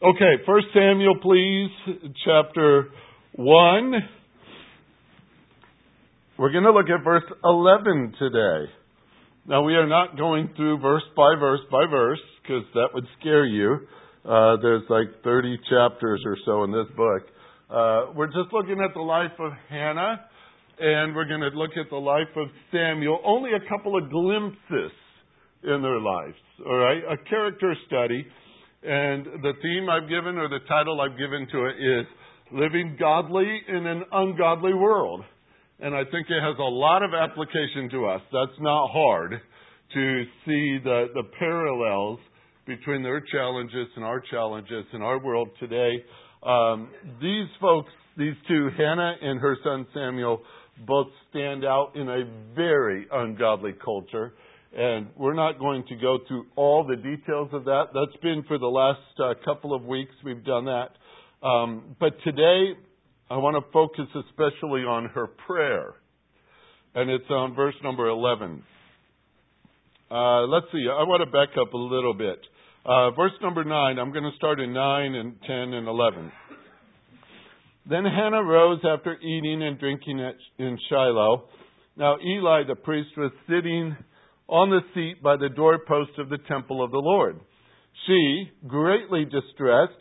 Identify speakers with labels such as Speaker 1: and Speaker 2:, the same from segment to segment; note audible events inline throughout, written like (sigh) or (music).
Speaker 1: Okay, First Samuel, please, chapter 1. We're going to look at verse 11 today. Now, we are not going through verse by verse by verse, because that would scare you. Uh, there's like 30 chapters or so in this book. Uh, we're just looking at the life of Hannah, and we're going to look at the life of Samuel. Only a couple of glimpses in their lives, all right? A character study. And the theme I've given, or the title I've given to it, is Living Godly in an Ungodly World. And I think it has a lot of application to us. That's not hard to see the, the parallels between their challenges and our challenges in our world today. Um, these folks, these two, Hannah and her son Samuel, both stand out in a very ungodly culture. And we're not going to go through all the details of that. That's been for the last uh, couple of weeks. We've done that. Um, but today, I want to focus especially on her prayer. And it's on verse number 11. Uh, let's see. I want to back up a little bit. Uh, verse number 9, I'm going to start in 9 and 10 and 11. Then Hannah rose after eating and drinking at, in Shiloh. Now Eli the priest was sitting on the seat by the doorpost of the temple of the Lord. She, greatly distressed,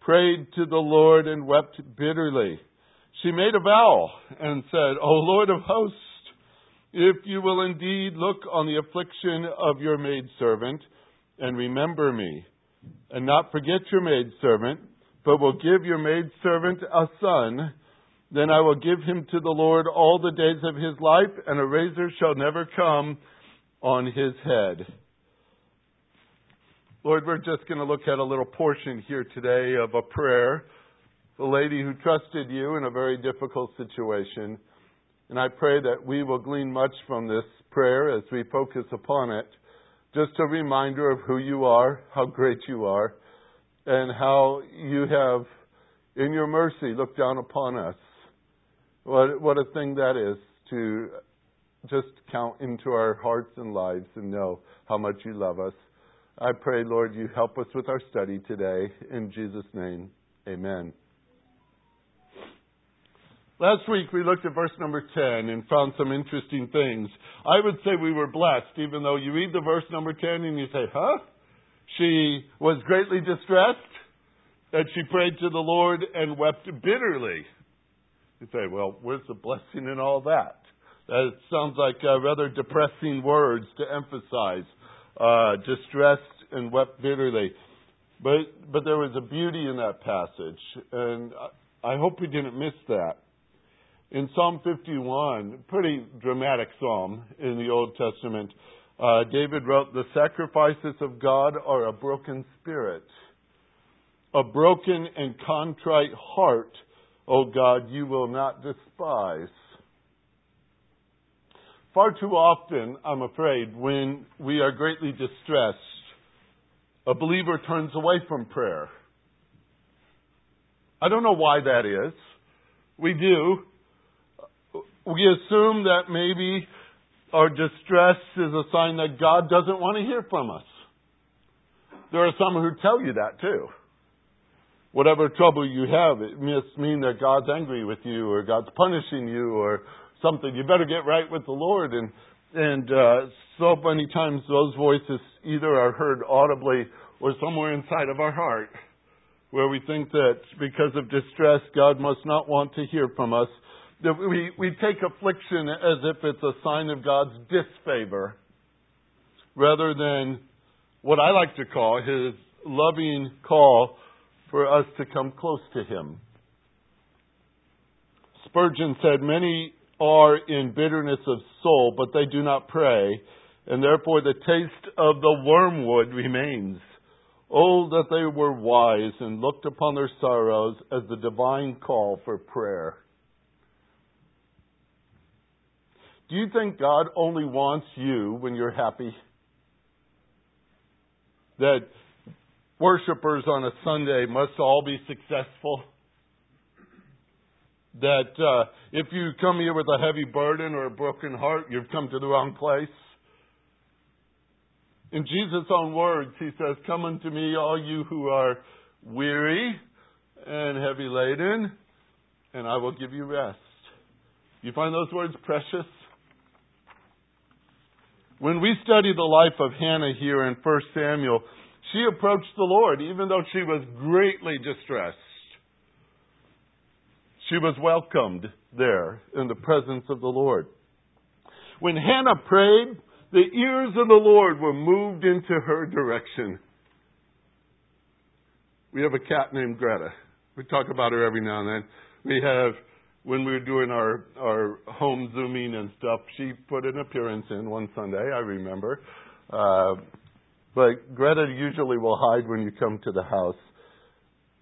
Speaker 1: prayed to the Lord and wept bitterly. She made a vow and said, O Lord of hosts, if you will indeed look on the affliction of your maidservant and remember me, and not forget your maidservant, but will give your maidservant a son, then I will give him to the Lord all the days of his life, and a razor shall never come on his head. Lord, we're just going to look at a little portion here today of a prayer. The lady who trusted you in a very difficult situation. And I pray that we will glean much from this prayer as we focus upon it. Just a reminder of who you are, how great you are, and how you have, in your mercy, looked down upon us. What, what a thing that is to just count into our hearts and lives and know how much you love us. I pray, Lord, you help us with our study today. In Jesus' name, amen. Last week we looked at verse number 10 and found some interesting things. I would say we were blessed, even though you read the verse number 10 and you say, huh? She was greatly distressed, that she prayed to the Lord and wept bitterly. You say, well, where's the blessing in all that? That sounds like uh, rather depressing words to emphasize. Uh, distressed and wept bitterly. But, but there was a beauty in that passage, and I hope we didn't miss that. In Psalm 51, pretty dramatic psalm in the Old Testament, uh, David wrote, The sacrifices of God are a broken spirit, a broken and contrite heart, O God, you will not despise. Far too often, I'm afraid, when we are greatly distressed, a believer turns away from prayer. I don't know why that is. We do. We assume that maybe our distress is a sign that God doesn't want to hear from us. There are some who tell you that too. Whatever trouble you have, it must mean that God's angry with you or God's punishing you or something. You better get right with the Lord. And and uh, so many times those voices either are heard audibly or somewhere inside of our heart, where we think that because of distress, God must not want to hear from us. That we we take affliction as if it's a sign of God's disfavor, rather than what I like to call His loving call for us to come close to Him. Spurgeon said, Many are in bitterness of soul, but they do not pray, and therefore the taste of the wormwood remains. Oh, that they were wise and looked upon their sorrows as the divine call for prayer. Do you think God only wants you when you're happy? That worshipers on a Sunday must all be successful? That uh, if you come here with a heavy burden or a broken heart, you've come to the wrong place. In Jesus' own words, he says, Come unto me, all you who are weary and heavy laden, and I will give you rest. You find those words precious? When we study the life of Hannah here in 1 Samuel, she approached the Lord even though she was greatly distressed. She was welcomed there in the presence of the Lord. When Hannah prayed, the ears of the Lord were moved into her direction. We have a cat named Greta. We talk about her every now and then. We have, when we were doing our, our home zooming and stuff, she put an appearance in one Sunday, I remember. Uh, but Greta usually will hide when you come to the house.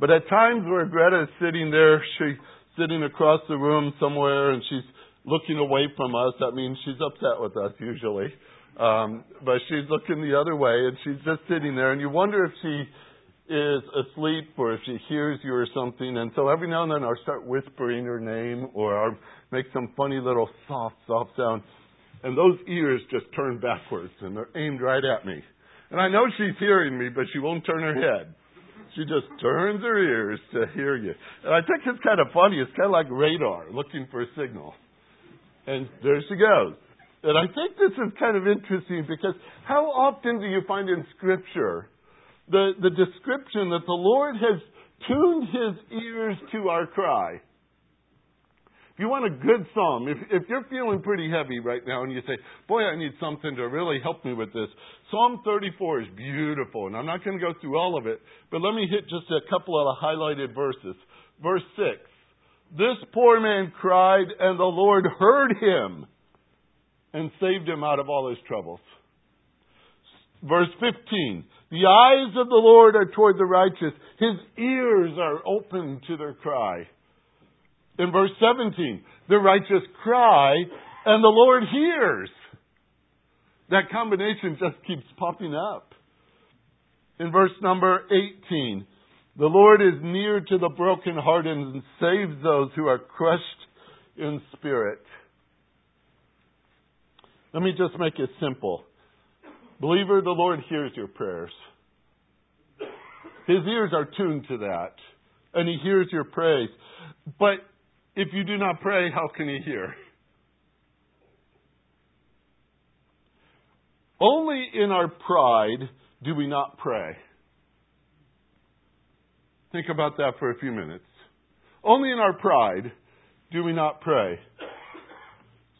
Speaker 1: But at times where Greta is sitting there, she's sitting across the room somewhere and she's looking away from us. That means she's upset with us usually. Um, but she's looking the other way and she's just sitting there and you wonder if she is asleep or if she hears you or something. And so every now and then I'll start whispering her name or I'll make some funny little soft, soft sound. And those ears just turn backwards and they're aimed right at me. And I know she's hearing me, but she won't turn her head. She just turns her ears to hear you. And I think it's kind of funny. It's kind of like radar looking for a signal. And there she goes. And I think this is kind of interesting because how often do you find in Scripture the, the description that the Lord has tuned his ears to our cry. If you want a good psalm, if, if you're feeling pretty heavy right now and you say, Boy, I need something to really help me with this, Psalm 34 is beautiful. And I'm not going to go through all of it, but let me hit just a couple of the highlighted verses. Verse 6 This poor man cried, and the Lord heard him and saved him out of all his troubles. Verse 15 the eyes of the Lord are toward the righteous. His ears are open to their cry. In verse 17, the righteous cry and the Lord hears. That combination just keeps popping up. In verse number 18, the Lord is near to the brokenhearted and saves those who are crushed in spirit. Let me just make it simple. Believer, the Lord hears your prayers. His ears are tuned to that, and He hears your praise. But if you do not pray, how can He hear? Only in our pride do we not pray. Think about that for a few minutes. Only in our pride do we not pray.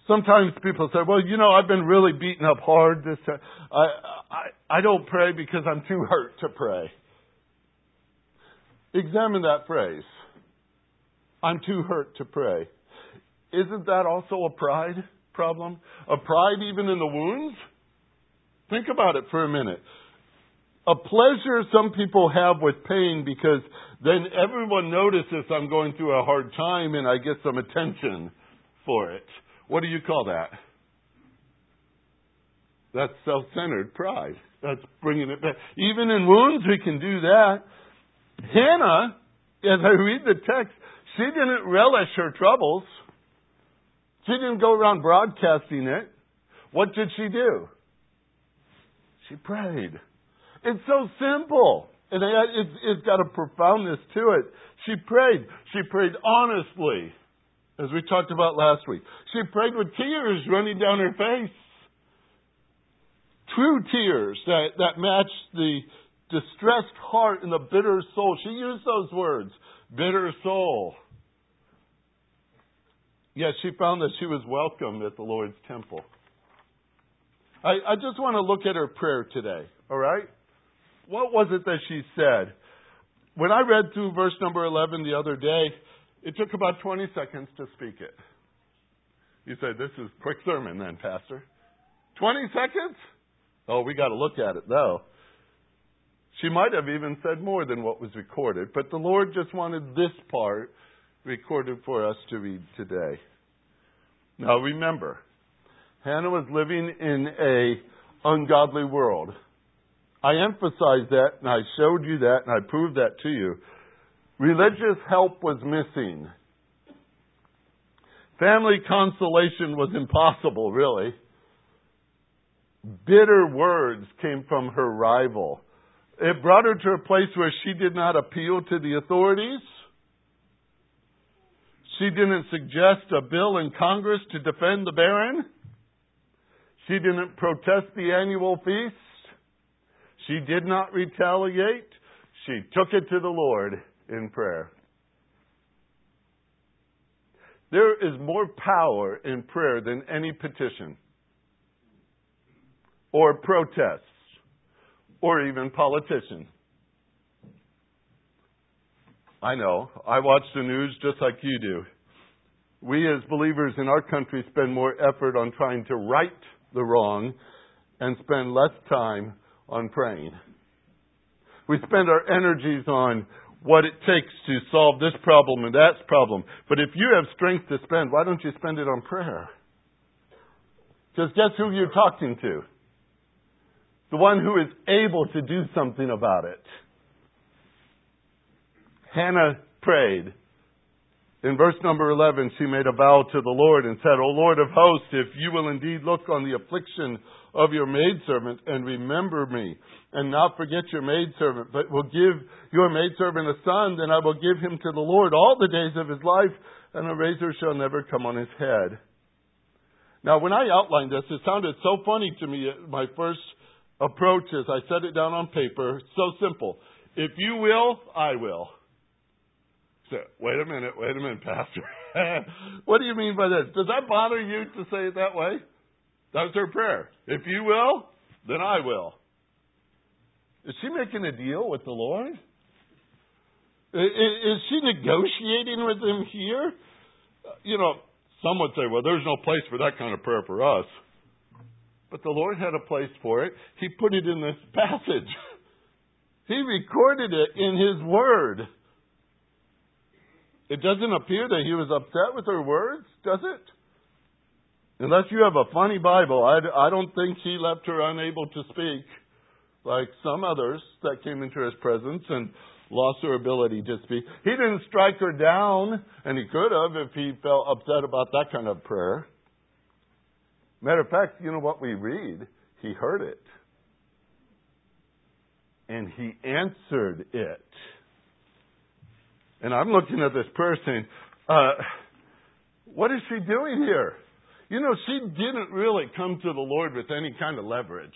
Speaker 1: Sometimes people say, "Well, you know, I've been really beaten up hard. This, I, I, I don't pray because I'm too hurt to pray." Examine that phrase. I'm too hurt to pray. Isn't that also a pride problem? A pride even in the wounds? Think about it for a minute. A pleasure some people have with pain because then everyone notices I'm going through a hard time and I get some attention for it. What do you call that? That's self centered pride. That's bringing it back. Even in wounds, we can do that. Hannah, as I read the text, she didn't relish her troubles. She didn't go around broadcasting it. What did she do? She prayed. It's so simple. And it's, got a profoundness to it. She prayed. She prayed honestly, as we talked about last week. She prayed with tears running down her face. True tears that, that matched the, distressed heart and the bitter soul. She used those words, bitter soul. Yet she found that she was welcome at the Lord's temple. I, I just want to look at her prayer today, all right? What was it that she said? When I read through verse number 11 the other day, it took about 20 seconds to speak it. You say, This is quick sermon then, Pastor. 20 seconds? Oh, we got to look at it though. She might have even said more than what was recorded, but the Lord just wanted this part recorded for us to read today. Now remember, Hannah was living in a ungodly world. I emphasized that and I showed you that and I proved that to you. Religious help was missing. Family consolation was impossible, really. Bitter words came from her rival It brought her to a place where she did not appeal to the authorities. She didn't suggest a bill in Congress to defend the barren. She didn't protest the annual feast. She did not retaliate. She took it to the Lord in prayer. There is more power in prayer than any petition or protest or even politician. I know. I watch the news just like you do. We as believers in our country spend more effort on trying to right the wrong and spend less time on praying. We spend our energies on what it takes to solve this problem and that problem. But if you have strength to spend, why don't you spend it on prayer? Because guess who you're talking to? The one who is able to do something about it. Hannah prayed. In verse number 11, she made a vow to the Lord and said, O Lord of hosts, if you will indeed look on the affliction of your maidservant and remember me and not forget your maidservant, but will give your maidservant a son, then I will give him to the Lord all the days of his life, and a razor shall never come on his head. Now, when I outlined this, it sounded so funny to me at my first approach as I set it down on paper. So simple. If you will, I will. So, wait a minute, wait a minute, Pastor. (laughs) what do you mean by this? Does that bother you to say it that way? That was her prayer. If you will, then I will. Is she making a deal with the Lord? Is she negotiating with him here? You know, some would say, well, there's no place for that kind of prayer for us. But the Lord had a place for it. He put it in this passage. (laughs) He recorded it in His Word. It doesn't appear that He was upset with her words, does it? Unless you have a funny Bible, I, I don't think He left her unable to speak like some others that came into His presence and lost her ability to speak. He didn't strike her down, and He could have if He felt upset about that kind of prayer. Matter of fact, you know what we read? He heard it. And he answered it. And I'm looking at this saying, uh, what is she doing here? You know, she didn't really come to the Lord with any kind of leverage.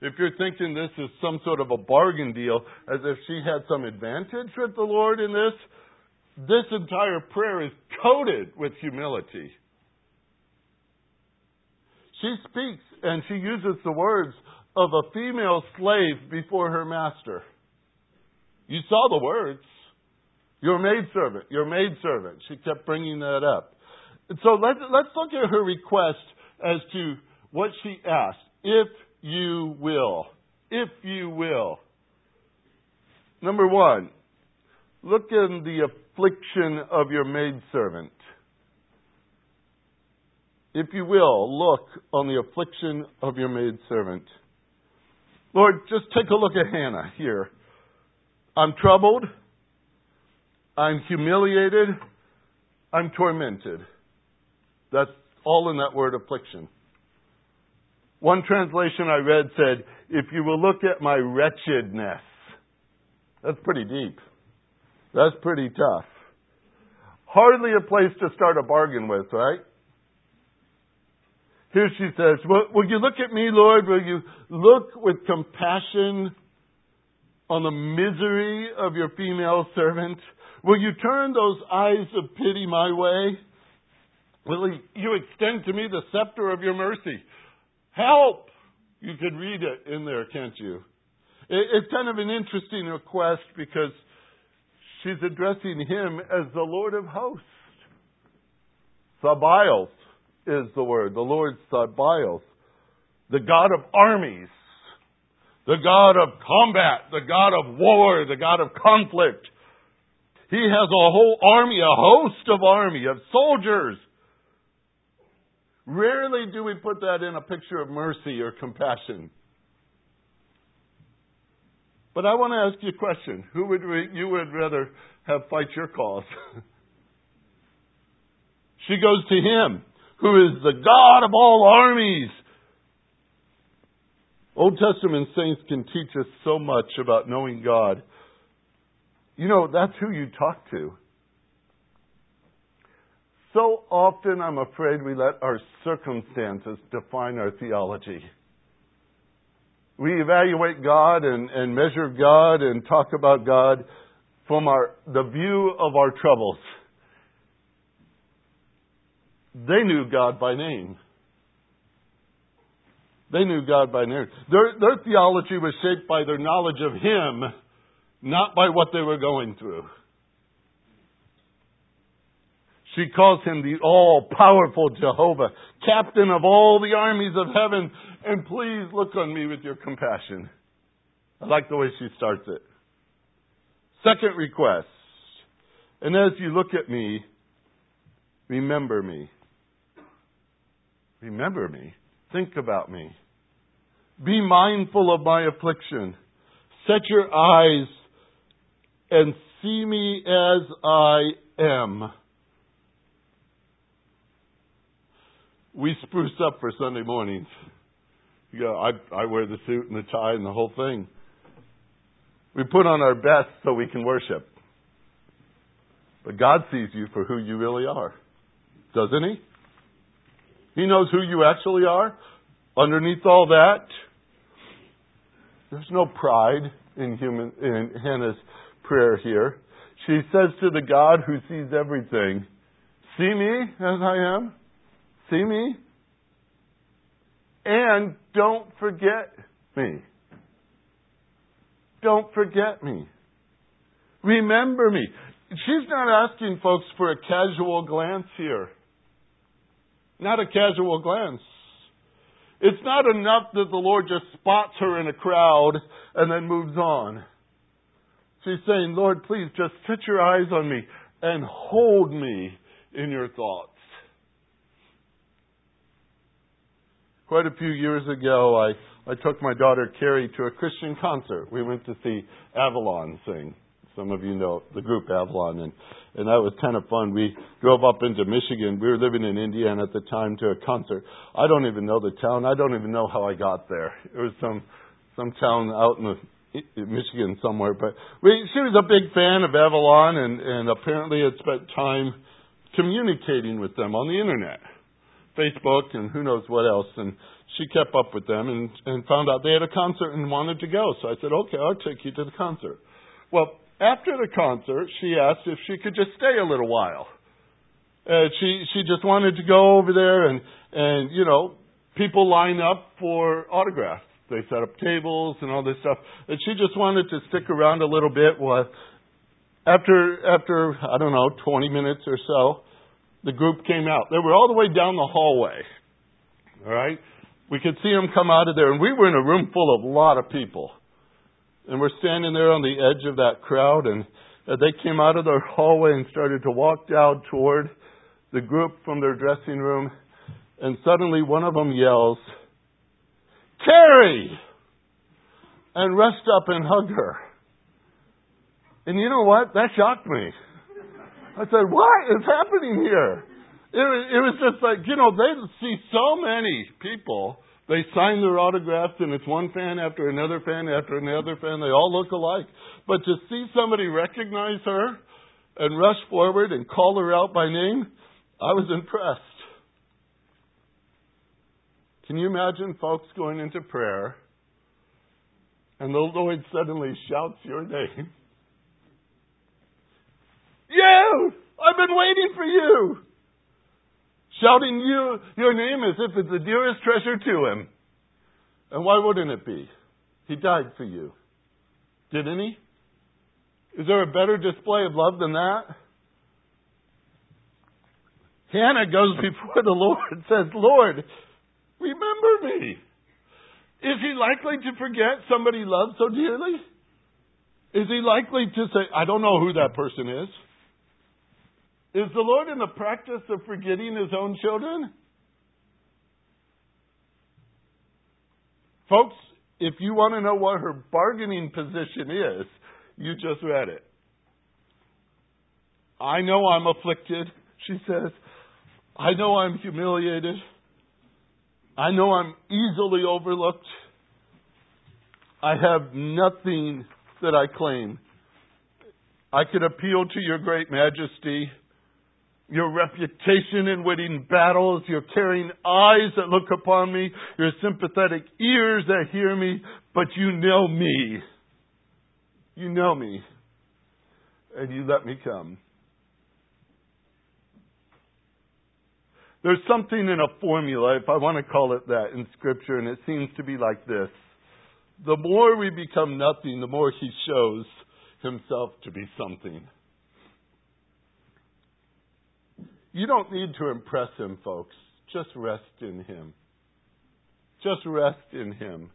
Speaker 1: If you're thinking this is some sort of a bargain deal, as if she had some advantage with the Lord in this, this entire prayer is coated with humility. She speaks and she uses the words of a female slave before her master. You saw the words. Your maidservant, your maidservant. She kept bringing that up. And so let's, let's look at her request as to what she asked. If you will. If you will. Number one, look in the affliction of your maidservant if you will, look on the affliction of your maidservant. Lord, just take a look at Hannah here. I'm troubled. I'm humiliated. I'm tormented. That's all in that word affliction. One translation I read said, if you will look at my wretchedness. That's pretty deep. That's pretty tough. Hardly a place to start a bargain with, right? Here she says, will, will you look at me, Lord? Will you look with compassion on the misery of your female servant? Will you turn those eyes of pity my way? Will you extend to me the scepter of your mercy? Help! You could read it in there, can't you? It's kind of an interesting request because she's addressing him as the Lord of hosts. Sabaoth is the word. The Lord Sabaoth. The God of armies. The God of combat. The God of war. The God of conflict. He has a whole army, a host of army, of soldiers. Rarely do we put that in a picture of mercy or compassion. But I want to ask you a question. Who would you would rather have fight your cause? (laughs) she goes to him who is the God of all armies. Old Testament saints can teach us so much about knowing God. You know, that's who you talk to. So often, I'm afraid we let our circumstances define our theology. We evaluate God and, and measure God and talk about God from our, the view of our troubles. They knew God by name. They knew God by name. Their, their theology was shaped by their knowledge of Him, not by what they were going through. She calls him the all powerful Jehovah, captain of all the armies of heaven. And please look on me with your compassion. I like the way she starts it. Second request. And as you look at me, remember me. Remember me. Think about me. Be mindful of my affliction. Set your eyes and see me as I am. We spruce up for Sunday mornings. You know, I, I wear the suit and the tie and the whole thing. We put on our best so we can worship. But God sees you for who you really are. Doesn't He? He knows who you actually are. Underneath all that, there's no pride in human in Hannah's prayer here. She says to the God who sees everything, "See me as I am. See me, and don't forget me. Don't forget me. Remember me." She's not asking folks for a casual glance here. Not a casual glance. It's not enough that the Lord just spots her in a crowd and then moves on. She's saying, Lord, please just set your eyes on me and hold me in your thoughts. Quite a few years ago, I, I took my daughter Carrie to a Christian concert. We went to see Avalon sing. Some of you know the group Avalon, and and that was kind of fun. We drove up into Michigan. We were living in Indiana at the time to a concert. I don't even know the town. I don't even know how I got there. It was some some town out in the Michigan somewhere. But we, she was a big fan of Avalon, and and apparently had spent time communicating with them on the internet, Facebook, and who knows what else. And she kept up with them and and found out they had a concert and wanted to go. So I said, okay, I'll take you to the concert. Well, after the concert, she asked if she could just stay a little while. Uh, she she just wanted to go over there and and you know people line up for autographs. They set up tables and all this stuff, and she just wanted to stick around a little bit. Well, after after I don't know 20 minutes or so, the group came out. They were all the way down the hallway. All right, we could see them come out of there, and we were in a room full of a lot of people. And we're standing there on the edge of that crowd, and they came out of their hallway and started to walk down toward the group from their dressing room. And suddenly one of them yells, Carrie! And rushed up and hugged her. And you know what? That shocked me. I said, What is happening here? It was just like, you know, they see so many people they sign their autographs, and it's one fan after another fan after another fan. They all look alike. But to see somebody recognize her and rush forward and call her out by name, I was impressed. Can you imagine folks going into prayer and the Lord suddenly shouts your name? (laughs) You! I've been waiting for you! Shouting you your name as if it's the dearest treasure to him. And why wouldn't it be? He died for you. Didn't he? Is there a better display of love than that? Hannah goes before the Lord and says, Lord, remember me. Is he likely to forget somebody he loves so dearly? Is he likely to say, I don't know who that person is? Is the Lord in the practice of forgetting his own children? Folks, if you want to know what her bargaining position is, you just read it. I know I'm afflicted, she says. I know I'm humiliated. I know I'm easily overlooked. I have nothing that I claim. I could appeal to your great majesty, your reputation in winning battles, your caring eyes that look upon me, your sympathetic ears that hear me, but you know me. You know me. And you let me come. There's something in a formula, if I want to call it that, in Scripture, and it seems to be like this. The more we become nothing, the more He shows Himself to be something. You don't need to impress Him, folks. Just rest in Him. Just rest in Him.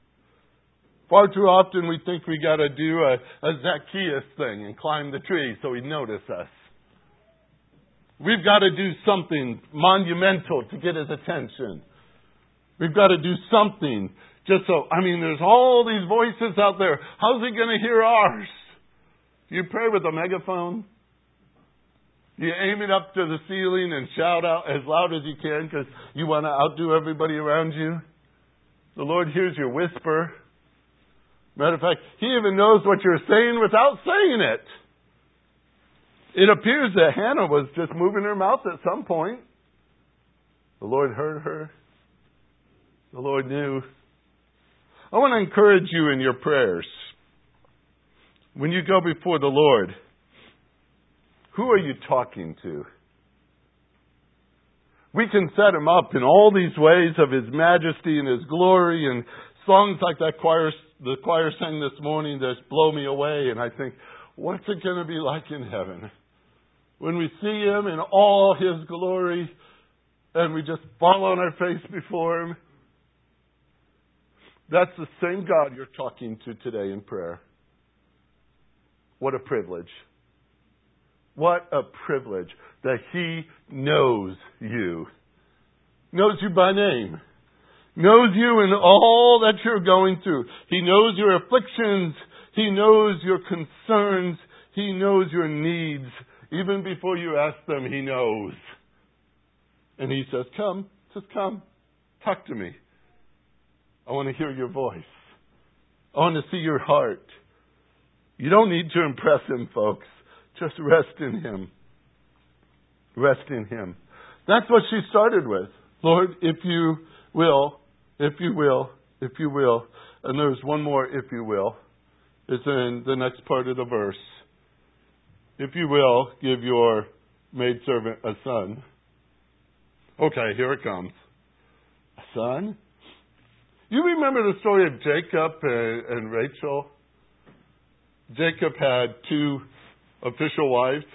Speaker 1: Far too often we think we got to do a, a Zacchaeus thing and climb the tree so He'd notice us. We've got to do something monumental to get his attention. We've got to do something just so, I mean, there's all these voices out there. How's he going to hear ours? Do you pray with a megaphone? You aim it up to the ceiling and shout out as loud as you can because you want to outdo everybody around you? The Lord hears your whisper. Matter of fact, He even knows what you're saying without saying it. It appears that Hannah was just moving her mouth at some point. The Lord heard her. The Lord knew. I want to encourage you in your prayers. When you go before the Lord, who are you talking to? We can set him up in all these ways of his majesty and his glory and songs like that choir the choir sang this morning that blow me away and I think, what's it going to be like in heaven? when we see Him in all His glory and we just fall on our face before Him. That's the same God you're talking to today in prayer. What a privilege. What a privilege that He knows you. Knows you by name. Knows you in all that you're going through. He knows your afflictions. He knows your concerns. He knows your needs. Even before you ask them, He knows. And He says, Come, just come. Talk to me. I want to hear your voice. I want to see your heart. You don't need to impress Him, folks. Just rest in Him. Rest in Him. That's what she started with. Lord, if you will, if you will, if you will. And there's one more, if you will. It's in the next part of the verse if you will, give your maidservant a son. Okay, here it comes. A son? You remember the story of Jacob and, and Rachel? Jacob had two official wives.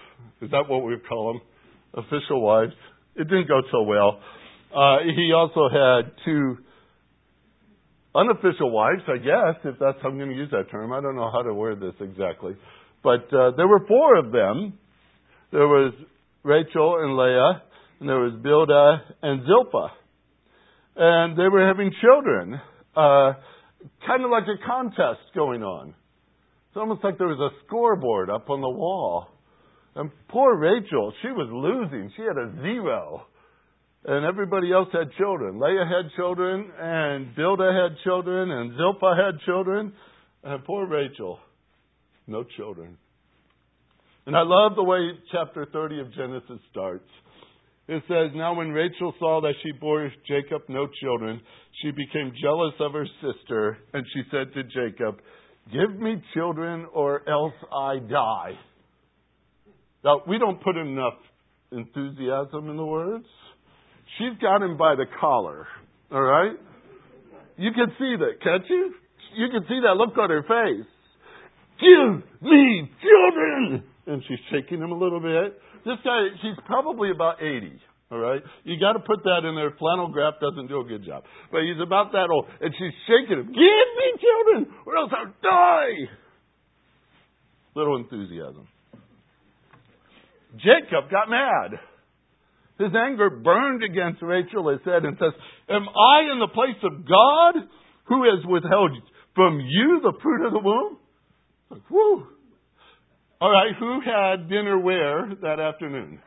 Speaker 1: Is that what we call them? Official wives. It didn't go so well. Uh, he also had two unofficial wives, I guess, if that's how I'm going to use that term. I don't know how to word this exactly. But uh, there were four of them. There was Rachel and Leah, and there was Bilhah and Zilpah. And they were having children, uh, kind of like a contest going on. It's almost like there was a scoreboard up on the wall. And poor Rachel, she was losing. She had a zero. And everybody else had children. Leah had children, and Bilhah had children, and Zilpah had children. And poor Rachel no children. And I love the way chapter 30 of Genesis starts. It says, Now when Rachel saw that she bore Jacob no children, she became jealous of her sister, and she said to Jacob, Give me children or else I die. Now, we don't put enough enthusiasm in the words. She's got him by the collar, all right? You can see that, can't you? You can see that look on her face. Give me children! And she's shaking him a little bit. This guy, she's probably about 80. All right? You got to put that in there. Flannel graph doesn't do a good job. But he's about that old. And she's shaking him. Give me children, or else I'll die. Little enthusiasm. Jacob got mad. His anger burned against Rachel, it said, and says, Am I in the place of God who has withheld from you the fruit of the womb? Like, whoo! All right, who had dinner where that afternoon?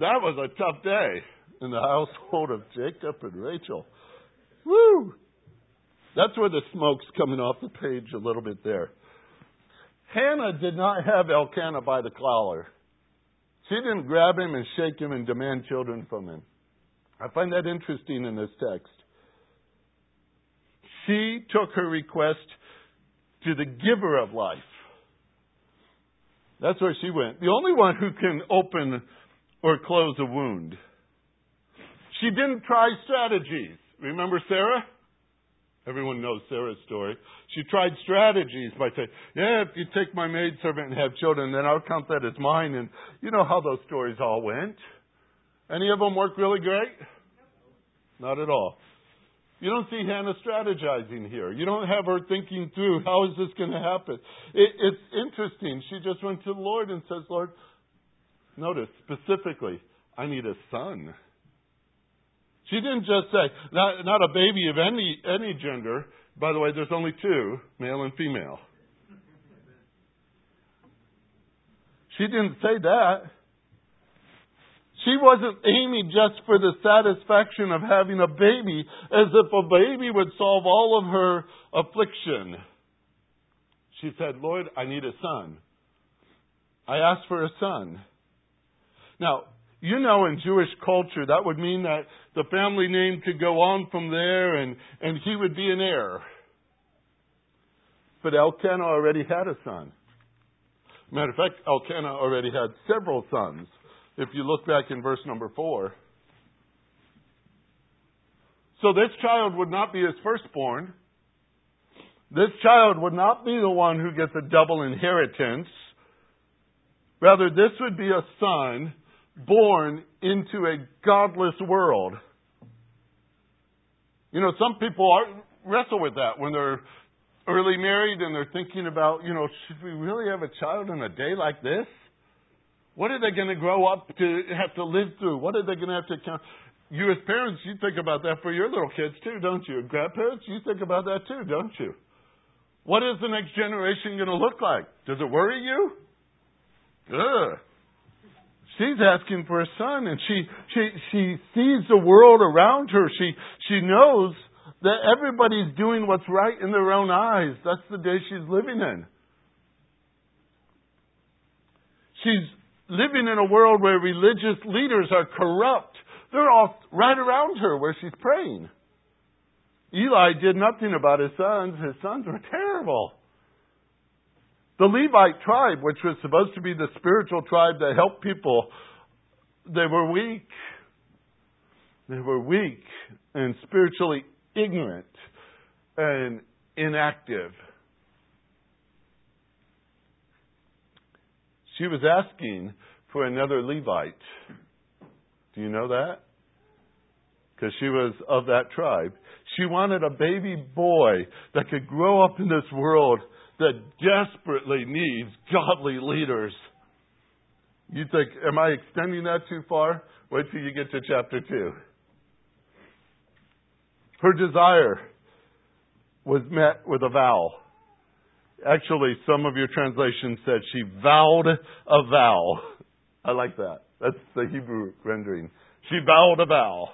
Speaker 1: That was a tough day in the (laughs) household of Jacob and Rachel. Woo! That's where the smoke's coming off the page a little bit there. Hannah did not have Elkanah by the collar. She didn't grab him and shake him and demand children from him. I find that interesting in this text. She took her request to the giver of life. That's where she went. The only one who can open or close a wound. She didn't try strategies. Remember Sarah? Everyone knows Sarah's story. She tried strategies by saying, Yeah, if you take my maidservant and have children, then I'll count that as mine. And you know how those stories all went. Any of them work really great? Not at all. You don't see Hannah strategizing here. You don't have her thinking through how is this going to happen. It, it's interesting. She just went to the Lord and says, Lord, notice specifically, I need a son. She didn't just say, not, not a baby of any, any gender. By the way, there's only two, male and female. She didn't say that. She wasn't aiming just for the satisfaction of having a baby, as if a baby would solve all of her affliction. She said, Lord, I need a son. I asked for a son. Now, you know, in Jewish culture, that would mean that the family name could go on from there and, and he would be an heir. But Elkanah already had a son. Matter of fact, Elkanah already had several sons. If you look back in verse number four. So this child would not be his firstborn. This child would not be the one who gets a double inheritance. Rather, this would be a son born into a godless world. You know, some people are, wrestle with that when they're early married and they're thinking about, you know, should we really have a child in a day like this? What are they going to grow up to have to live through? What are they going to have to count? You as parents, you think about that for your little kids too, don't you? Grandparents, you think about that too, don't you? What is the next generation going to look like? Does it worry you? Ugh. She's asking for a son, and she she she sees the world around her. She she knows that everybody's doing what's right in their own eyes. That's the day she's living in. She's living in a world where religious leaders are corrupt. They're all right around her where she's praying. Eli did nothing about his sons. His sons were terrible. The Levite tribe, which was supposed to be the spiritual tribe that helped people, they were weak. They were weak and spiritually ignorant and inactive. She was asking for another Levite. Do you know that? Because she was of that tribe. She wanted a baby boy that could grow up in this world that desperately needs godly leaders. You think, am I extending that too far? Wait till you get to chapter 2. Her desire was met with a vow. Actually, some of your translations said she vowed a vow. I like that. That's the Hebrew rendering. She vowed a vow.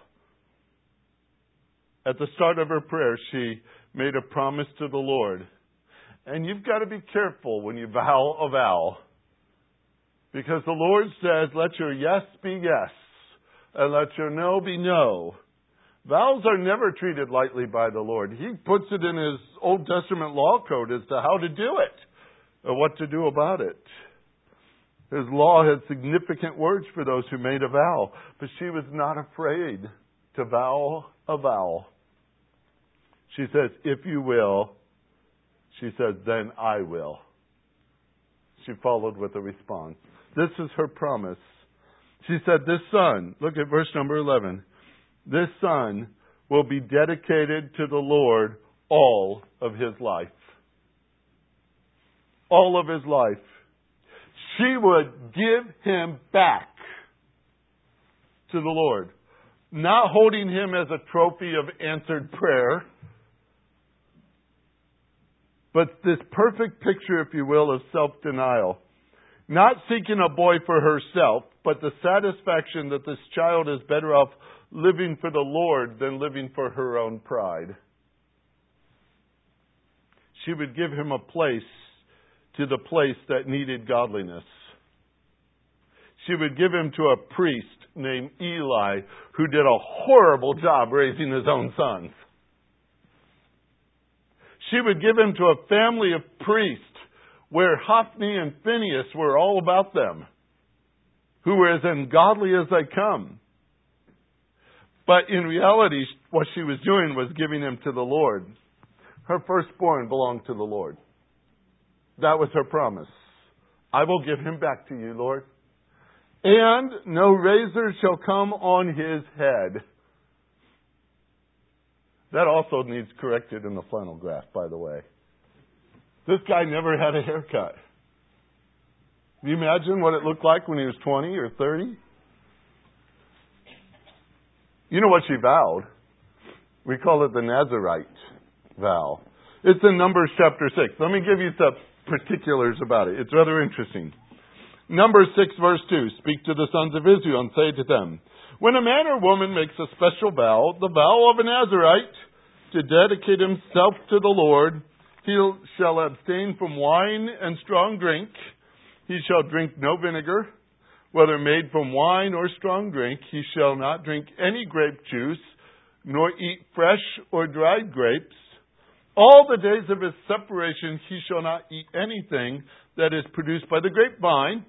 Speaker 1: At the start of her prayer, she made a promise to the Lord and you've got to be careful when you vow a vow. Because the Lord says, let your yes be yes, and let your no be no. Vows are never treated lightly by the Lord. He puts it in His Old Testament law code as to how to do it, or what to do about it. His law had significant words for those who made a vow, but she was not afraid to vow a vow. She says, If you will, she said, Then I will. She followed with a response. This is her promise. She said, This son, look at verse number 11. This son will be dedicated to the Lord all of his life. All of his life. She would give him back to the Lord. Not holding him as a trophy of answered prayer but this perfect picture, if you will, of self denial. Not seeking a boy for herself, but the satisfaction that this child is better off living for the Lord than living for her own pride. she would give him a place to the place that needed godliness. She would give him to a priest named Eli who did a horrible job raising his own sons. She would give him to a family of priests where Hophni and Phinehas were all about them, who were as ungodly as they come. But in reality, what she was doing was giving him to the Lord. Her firstborn belonged to the Lord. That was her promise. I will give him back to you, Lord. And no razor shall come on his head. That also needs corrected in the flannel graph, by the way. This guy never had a haircut. Can you imagine what it looked like when he was 20 or 30? You know what she vowed? We call it the Nazarite vow. It's in Numbers chapter 6. Let me give you some particulars about it. It's rather interesting. Numbers 6, verse 2 Speak to the sons of Israel and say to them, When a man or woman makes a special vow, the vow of a Nazarite, to dedicate himself to the Lord, he shall abstain from wine and strong drink. He shall drink no vinegar, whether made from wine or strong drink. He shall not drink any grape juice, nor eat fresh or dried grapes. All the days of his separation he shall not eat anything that is produced by the grapevine,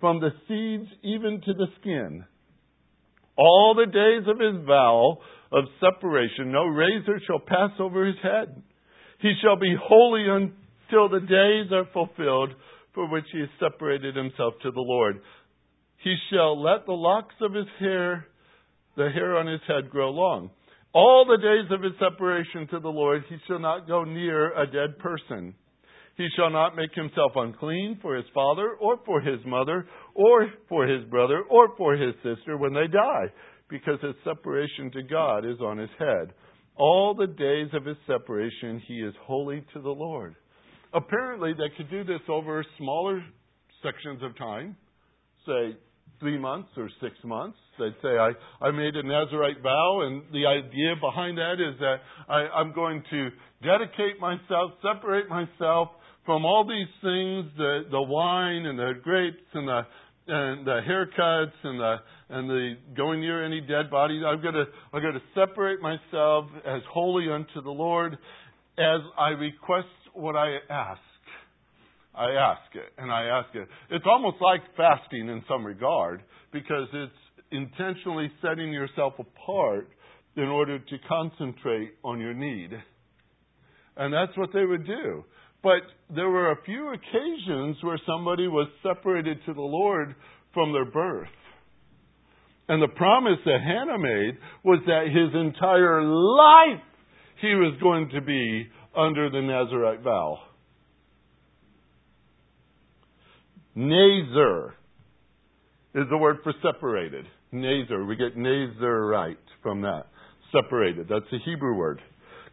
Speaker 1: from the seeds even to the skin. All the days of his vow of separation, no razor shall pass over his head. He shall be holy until the days are fulfilled for which he has separated himself to the Lord. He shall let the locks of his hair, the hair on his head, grow long. All the days of his separation to the Lord, he shall not go near a dead person. He shall not make himself unclean for his father, or for his mother, or for his brother, or for his sister when they die, because his separation to God is on his head. All the days of his separation he is holy to the Lord. Apparently, they could do this over smaller sections of time, say three months or six months. They'd say, I, I made a Nazarite vow, and the idea behind that is that I, I'm going to dedicate myself, separate myself from all these things the, the wine and the grapes and the and the haircuts and the and the going near any dead bodies. I'm gonna I'm gonna separate myself as holy unto the Lord as I request what I ask. I ask it and I ask it. It's almost like fasting in some regard because it's intentionally setting yourself apart in order to concentrate on your need. And that's what they would do. But there were a few occasions where somebody was separated to the Lord from their birth. And the promise that Hannah made was that his entire life he was going to be under the Nazarite vow. Nazar is the word for separated. Nazar. We get Nazarite from that. Separated. That's a Hebrew word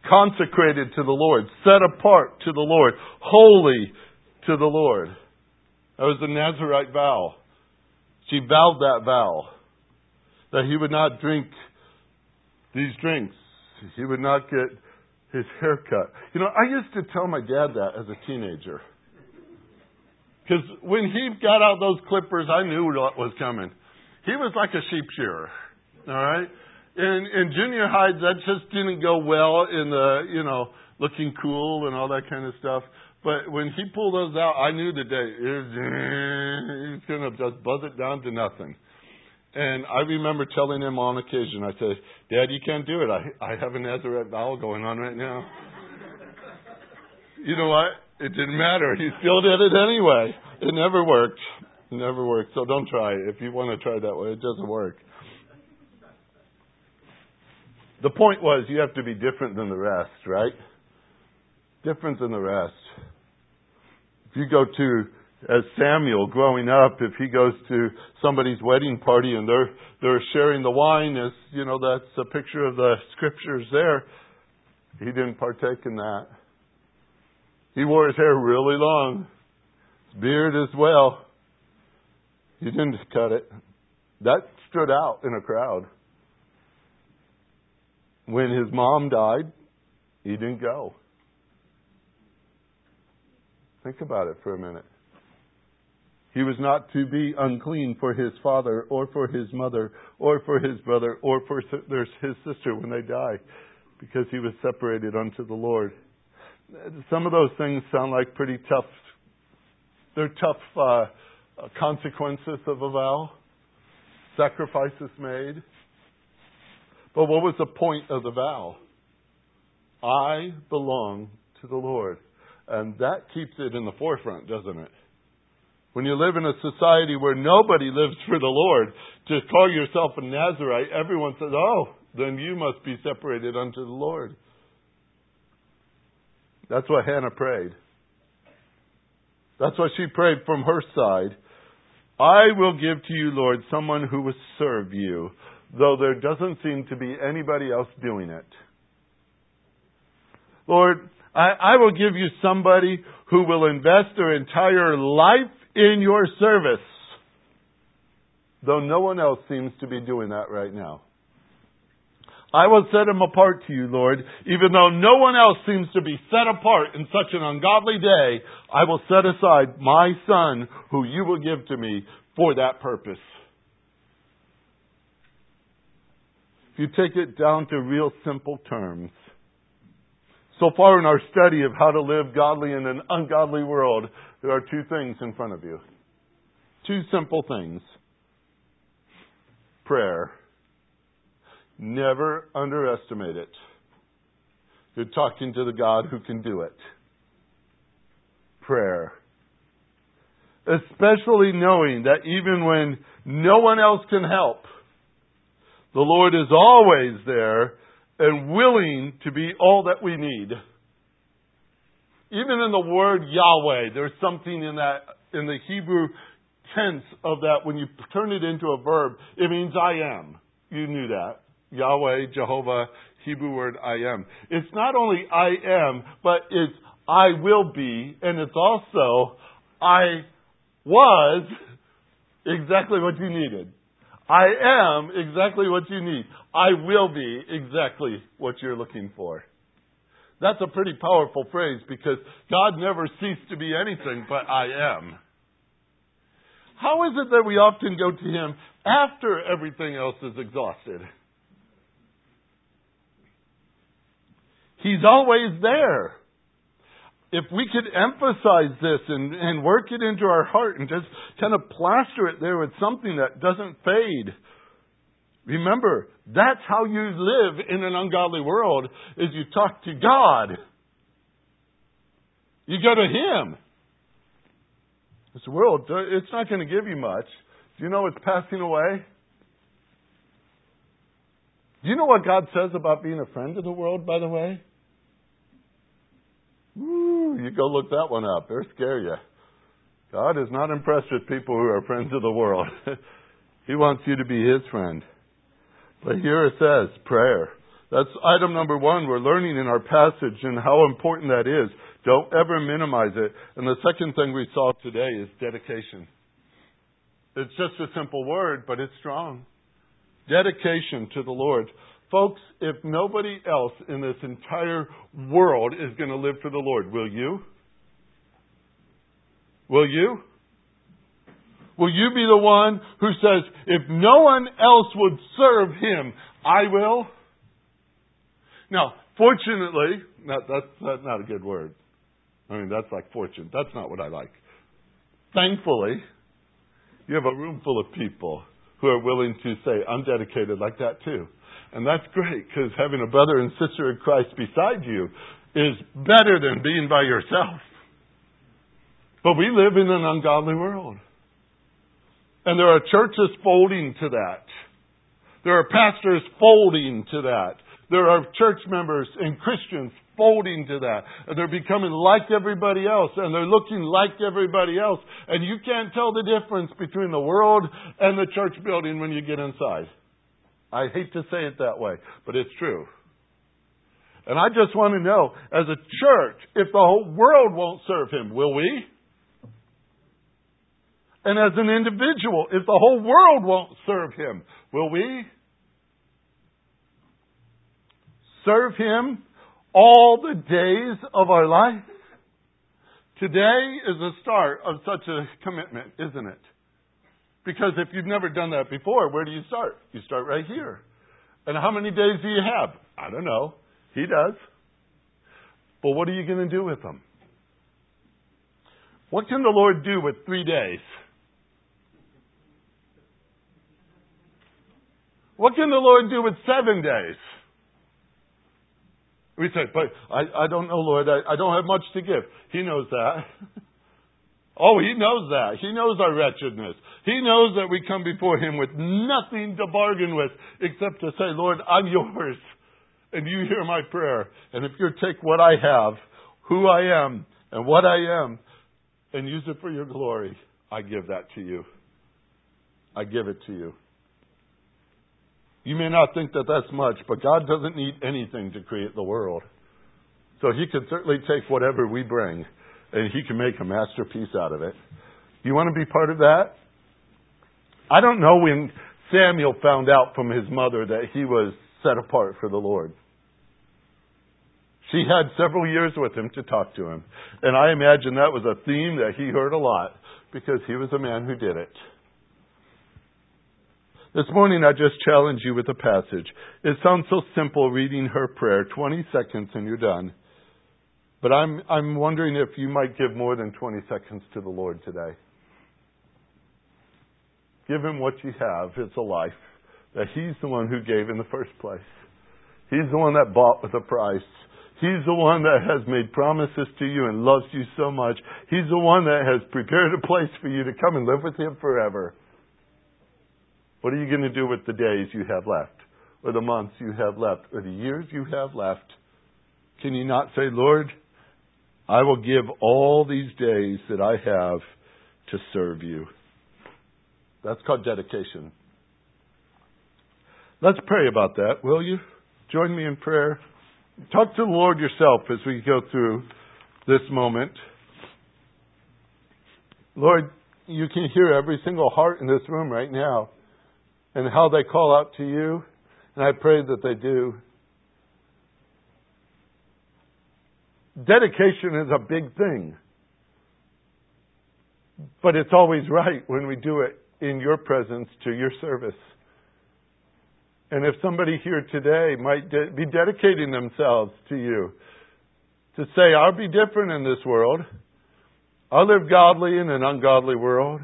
Speaker 1: consecrated to the Lord, set apart to the Lord, holy to the Lord. That was the Nazarite vow. She vowed that vow that he would not drink these drinks. He would not get his hair cut. You know, I used to tell my dad that as a teenager. Because when he got out those clippers, I knew what was coming. He was like a sheep shearer. All right? In, in junior high, that just didn't go well in the, you know, looking cool and all that kind of stuff. But when he pulled those out, I knew the day he's going to just buzz it down to nothing. And I remember telling him on occasion, I said, Dad, you can't do it. I, I have a Nazarite vow going on right now. you know what? It didn't matter. He still did it anyway. It never worked. It never worked. So don't try. If you want to try that way, it doesn't work. The point was you have to be different than the rest, right? Different than the rest. If you go to as Samuel growing up, if he goes to somebody's wedding party and they're they're sharing the wine, as you know, that's a picture of the scriptures there. He didn't partake in that. He wore his hair really long, his beard as well. He didn't cut it. That stood out in a crowd. When his mom died, he didn't go. Think about it for a minute. He was not to be unclean for his father or for his mother or for his brother or for his sister when they die because he was separated unto the Lord. Some of those things sound like pretty tough. They're tough uh, consequences of a vow, sacrifices made. But what was the point of the vow? I belong to the Lord. And that keeps it in the forefront, doesn't it? When you live in a society where nobody lives for the Lord, to call yourself a Nazarite, everyone says, oh, then you must be separated unto the Lord. That's what Hannah prayed. That's what she prayed from her side. I will give to you, Lord, someone who will serve you, though there doesn't seem to be anybody else doing it. Lord, I, I will give you somebody who will invest their entire life in your service, though no one else seems to be doing that right now. I will set him apart to you, Lord. Even though no one else seems to be set apart in such an ungodly day, I will set aside my son, who you will give to me, for that purpose. If you take it down to real simple terms, so far in our study of how to live godly in an ungodly world, there are two things in front of you. Two simple things prayer Never underestimate it. You're talking to the God who can do it. Prayer. Especially knowing that even when no one else can help, the Lord is always there and willing to be all that we need. Even in the word Yahweh, there's something in that, in the Hebrew tense of that, when you turn it into a verb, it means I am. You knew that. Yahweh, Jehovah, Hebrew word I am. It's not only I am, but it's I will be, and it's also I was exactly what you needed. I am exactly what you need. I will be exactly what you're looking for. That's a pretty powerful phrase because God never ceased to be anything but I am. How is it that we often go to Him after everything else is exhausted? He's always there. If we could emphasize this and, and work it into our heart and just kind of plaster it there with something that doesn't fade. Remember, that's how you live in an ungodly world is you talk to God. You go to Him. This world, uh, it's not going to give you much. Do you know it's passing away? Do you know what God says about being a friend of the world, by the way? You go look that one up. They'll scare you. God is not impressed with people who are friends of the world. (laughs) he wants you to be His friend. But here it says prayer. That's item number one we're learning in our passage and how important that is. Don't ever minimize it. And the second thing we saw today is dedication. It's just a simple word, but it's strong. Dedication to the Lord. Folks, if nobody else in this entire world is going to live for the Lord, will you? Will you? Will you be the one who says, if no one else would serve him, I will? Now, fortunately, not, that's, that's not a good word. I mean, that's like fortune. That's not what I like. Thankfully, you have a room full of people who are willing to say, I'm dedicated like that too. And that's great because having a brother and sister in Christ beside you is better than being by yourself. But we live in an ungodly world. And there are churches folding to that. There are pastors folding to that. There are church members and Christians folding to that. And they're becoming like everybody else and they're looking like everybody else. And you can't tell the difference between the world and the church building when you get inside. I hate to say it that way, but it's true. And I just want to know, as a church, if the whole world won't serve him, will we? And as an individual, if the whole world won't serve him, will we? Serve him all the days of our life? Today is the start of such a commitment, isn't it? Because if you've never done that before, where do you start? You start right here. And how many days do you have? I don't know. He does. But what are you going to do with them? What can the Lord do with three days? What can the Lord do with seven days? We say, but I, I don't know, Lord. I, I don't have much to give. He knows that. (laughs) oh, He knows that. He knows our wretchedness. He knows that we come before Him with nothing to bargain with except to say, Lord, I'm yours. And you hear my prayer. And if you take what I have, who I am, and what I am, and use it for your glory, I give that to you. I give it to you. You may not think that that's much, but God doesn't need anything to create the world. So He can certainly take whatever we bring and He can make a masterpiece out of it. You want to be part of that? I don't know when Samuel found out from his mother that he was set apart for the Lord. She had several years with him to talk to him. And I imagine that was a theme that he heard a lot because he was a man who did it. This morning I just challenge you with a passage. It sounds so simple reading her prayer, 20 seconds and you're done. But I'm, I'm wondering if you might give more than 20 seconds to the Lord today. Give him what you have. It's a life that he's the one who gave in the first place. He's the one that bought with a price. He's the one that has made promises to you and loves you so much. He's the one that has prepared a place for you to come and live with him forever. What are you going to do with the days you have left, or the months you have left, or the years you have left? Can you not say, Lord, I will give all these days that I have to serve you? That's called dedication. Let's pray about that, will you? Join me in prayer. Talk to the Lord yourself as we go through this moment. Lord, you can hear every single heart in this room right now and how they call out to you, and I pray that they do. Dedication is a big thing, but it's always right when we do it in your presence to your service. And if somebody here today might de- be dedicating themselves to you to say, I'll be different in this world. I'll live godly in an ungodly world.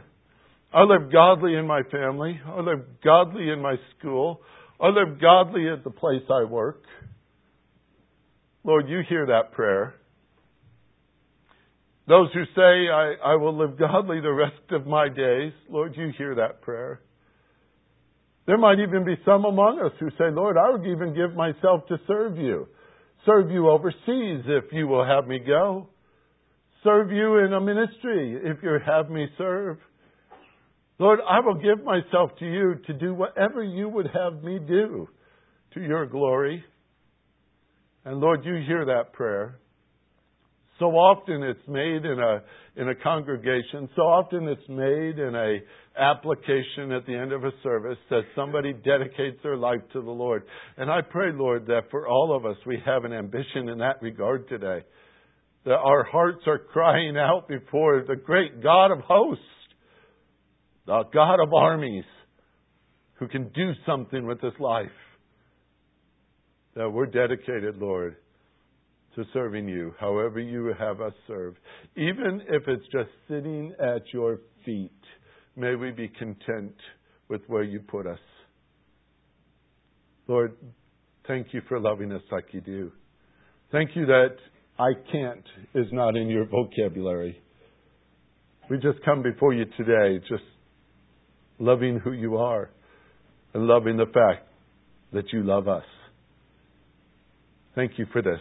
Speaker 1: I live godly in my family. I live godly in my school. I live godly at the place I work. Lord, you hear that prayer. Those who say, I, I will live godly the rest of my days, Lord, you hear that prayer. There might even be some among us who say, Lord, I would even give myself to serve you. Serve you overseas if you will have me go. Serve you in a ministry if you have me serve. Lord, I will give myself to you to do whatever you would have me do to your glory. And Lord, you hear that prayer. So often it's made in a in a congregation. So often it's made in a application at the end of a service that somebody dedicates their life to the Lord. And I pray, Lord, that for all of us we have an ambition in that regard today. That our hearts are crying out before the great God of hosts the God of armies who can do something with this life. That we're dedicated, Lord, to serving you, however you have us serve. Even if it's just sitting at your feet, may we be content with where you put us. Lord, thank you for loving us like you do. Thank you that I can't is not in your vocabulary. We just come before you today, just loving who you are, and loving the fact that you love us. Thank you for this.